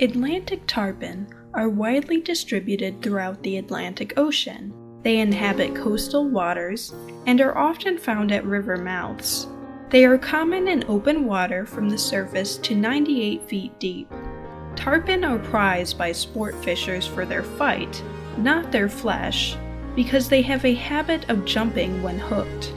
Atlantic tarpon are widely distributed throughout the Atlantic Ocean. They inhabit coastal waters and are often found at river mouths. They are common in open water from the surface to 98 feet deep. Tarpon are prized by sport fishers for their fight, not their flesh, because they have a habit of jumping when hooked.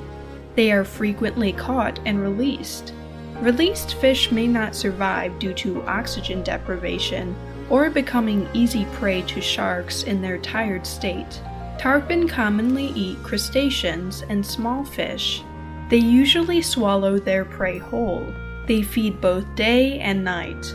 They are frequently caught and released. Released fish may not survive due to oxygen deprivation or becoming easy prey to sharks in their tired state. Tarpon commonly eat crustaceans and small fish. They usually swallow their prey whole. They feed both day and night.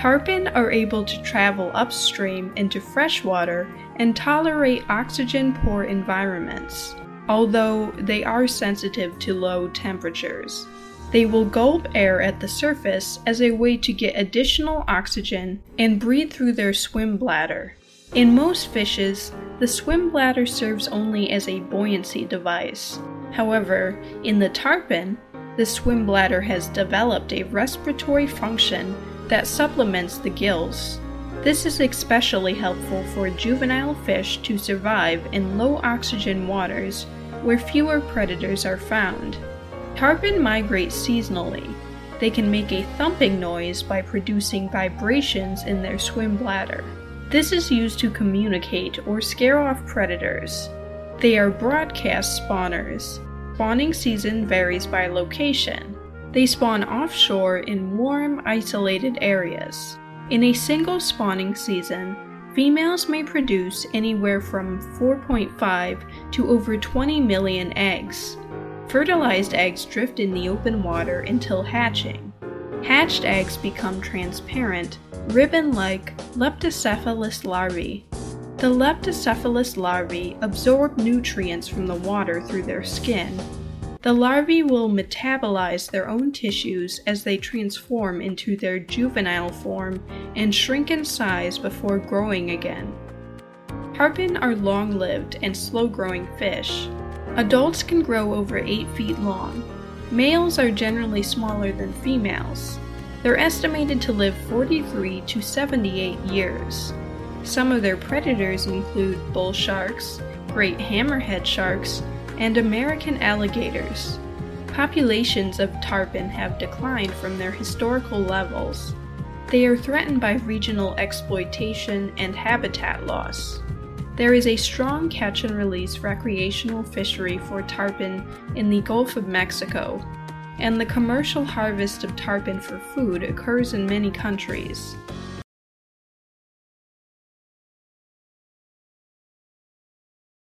Tarpon are able to travel upstream into freshwater and tolerate oxygen poor environments, although they are sensitive to low temperatures. They will gulp air at the surface as a way to get additional oxygen and breathe through their swim bladder. In most fishes, the swim bladder serves only as a buoyancy device. However, in the tarpon, the swim bladder has developed a respiratory function that supplements the gills. This is especially helpful for juvenile fish to survive in low oxygen waters where fewer predators are found. Tarpon migrate seasonally. They can make a thumping noise by producing vibrations in their swim bladder. This is used to communicate or scare off predators. They are broadcast spawners. Spawning season varies by location. They spawn offshore in warm, isolated areas. In a single spawning season, females may produce anywhere from 4.5 to over 20 million eggs. Fertilized eggs drift in the open water until hatching. Hatched eggs become transparent, ribbon like leptocephalus larvae. The leptocephalus larvae absorb nutrients from the water through their skin. The larvae will metabolize their own tissues as they transform into their juvenile form and shrink in size before growing again. Tarpon are long lived and slow growing fish. Adults can grow over 8 feet long. Males are generally smaller than females. They're estimated to live 43 to 78 years. Some of their predators include bull sharks, great hammerhead sharks, and American alligators. Populations of tarpon have declined from their historical levels. They are threatened by regional exploitation and habitat loss. There is a strong catch and release recreational fishery for tarpon in the Gulf of Mexico, and the commercial harvest of tarpon for food occurs in many countries.